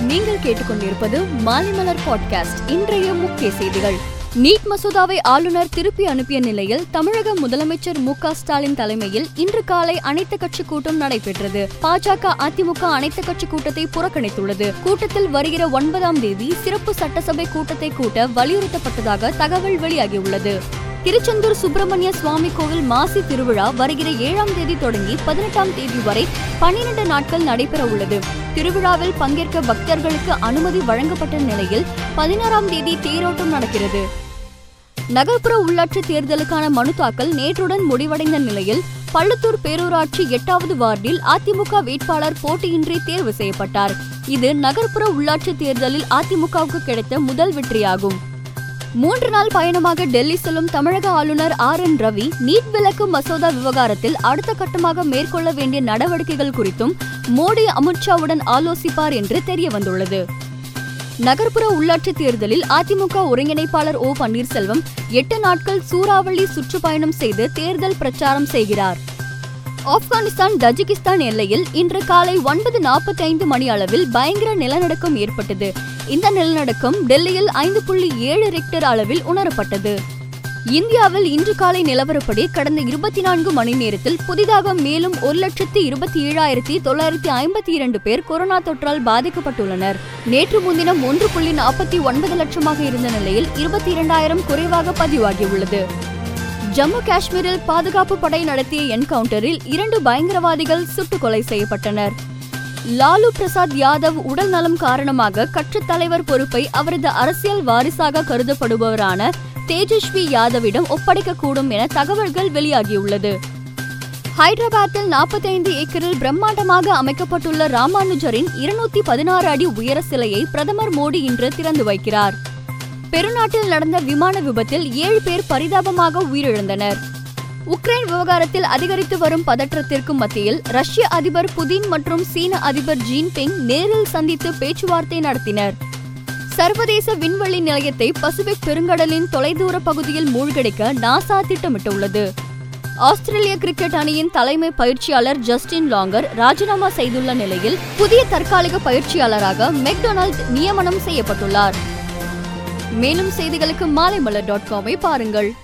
நீங்கள் கேட்டுக்கொண்டிருப்பது மாலைமலர் பாட்காஸ்ட் இன்றைய முக்கிய செய்திகள். நீட் மசோதாவை ஆளுநர் திருப்பி அனுப்பிய நிலையில் தமிழக முதலமைச்சர் மு க ஸ்டாலின் தலைமையில் இன்று காலை அனைத்து கட்சி கூட்டம் நடைபெற்றது. பாஜக அதிமுக அனைத்து கட்சி கூட்டத்தை புறக்கணித்துள்ளது. கூட்டத்தில் வருகிற ஒன்பதாம் தேதி சிறப்பு சட்டசபை கூட்டத்தை கூட்ட வலியுறுத்தப்பட்டதாக தகவல் வெளியாகியுள்ளது. திருச்செந்தூர் சுப்பிரமணிய சுவாமி கோவில் மாசி திருவிழா வருகிற ஏழாம் தேதி தொடங்கி பதினெட்டாம் தேதி வரை பன்னிரண்டு நாட்கள் நடைபெற உள்ளது. திருவிழாவில் பங்கேற்க பக்தர்களுக்கு அனுமதி வழங்கப்பட்ட நிலையில் பதினாறாம் தேதி தேரோட்டம் நடக்கிறது. நகர்ப்புற உள்ளாட்சி தேர்தலுக்கான மனு தாக்கல் நேற்றுடன் முடிவடைந்த நிலையில் பள்ளத்தூர் பேரூராட்சி எட்டாவது வார்டில் அதிமுக வேட்பாளர் போட்டியின்றி தேர்வு செய்யப்பட்டார். இது நகர்ப்புற உள்ளாட்சி தேர்தலில் அதிமுகவுக்கு கிடைத்த முதல் வெற்றியாகும். மூன்று நாள் பயணமாக டெல்லி செல்லும் தமிழக ஆளுநர் ஆர் என் ரவி நீட் விலக்கு மசோதா விவகாரத்தில் அடுத்த கட்டமாக மேற்கொள்ள வேண்டிய நடவடிக்கைகள் குறித்தும் மோடி அமித்ஷாவுடன் ஆலோசிப்பார் என்று தெரிய வந்துள்ளது நகர்ப்புற உள்ளாட்சி தேர்தலில் அதிமுக ஒருங்கிணைப்பாளர் ஓ பன்னீர்செல்வம் எட்டு நாட்கள் சூறாவளி சுற்றுப்பயணம் செய்து தேர்தல் பிரச்சாரம் செய்கிறார். ஆப்கானிஸ்தான் தஜிகிஸ்தான் எல்லையில் இன்று காலை ஒன்பது நாற்பத்தி ஐந்து மணி அளவில் பயங்கர நிலநடுக்கம் ஏற்பட்டது. இந்த நிலநடுக்கம் டெல்லியில் ஐந்து புள்ளி ஏழு ரெக்டர் அளவில் உணரப்பட்டது. இந்தியாவில் இன்று காலை நிலவரப்படி கடந்த இருபத்தி நான்கு மணி நேரத்தில் புதிதாக மேலும் ஒரு லட்சத்தி இருபத்தி ஏழாயிரத்தி தொள்ளாயிரத்தி ஐம்பத்தி இரண்டு பேர் கொரோனா தொற்றால் பாதிக்கப்பட்டுள்ளனர். நேற்று முன்தினம் ஒன்று புள்ளி நாற்பத்தி ஒன்பது லட்சமாக இருந்த நிலையில் இருபத்தி இரண்டாயிரம் குறைவாக பதிவாகியுள்ளது. ஜம்மு காஷ்மீரில் பாதுகாப்பு படை நடத்திய என்கவுண்டரில் இரண்டு பயங்கரவாதிகள் சுட்டுக் கொலை செய்யப்பட்டனர். லாலு பிரசாத் யாதவ் உடல் நலம் காரணமாக கட்சித் தலைவர் பொறுப்பை அவரது அரசியல் வாரிசாக கருதப்படுபவரான தேஜஸ்வி யாதவிடம் ஒப்படைக்கக்கூடும் என தகவல்கள் வெளியாகியுள்ளது. ஹைதராபாத்தில் நாற்பத்தைந்து ஏக்கரில் பிரம்மாண்டமாக அமைக்கப்பட்டுள்ள ராமானுஜரின் இருநூத்தி பதினாறு அடி உயர சிலையை பிரதமர் மோடி இன்று திறந்து வைக்கிறார். பெருநாட்டில் நடந்த விமான விபத்தில் ஏழு பேர் பரிதாபமாக உயிரிழந்தனர். உக்ரைன் விவகாரத்தில் அதிகரித்து வரும் பதற்றத்திற்கு மத்தியில் ரஷ்ய அதிபர் புதின் மற்றும் சீன அதிபர் ஜின்பிங் நேரில் சந்தித்து பேச்சுவார்த்தை நடத்தினர். சர்வதேச விண்வெளி நிலையத்தை பசிபிக் பெருங்கடலின் தொலைதூர பகுதியில் மூழ்கடிக்க நாசா திட்டமிட்டுள்ளது. ஆஸ்திரேலிய கிரிக்கெட் அணியின் தலைமை பயிற்சியாளர் ஜஸ்டின் லாங்கர் ராஜினாமா செய்துள்ள நிலையில் புதிய தற்காலிக பயிற்சியாளராக மெக்டொனால்ட் நியமனம் செய்யப்பட்டுள்ளார். மேலும் செய்திகளுக்கு மாலைமலர் டாட் காமை பாருங்கள்.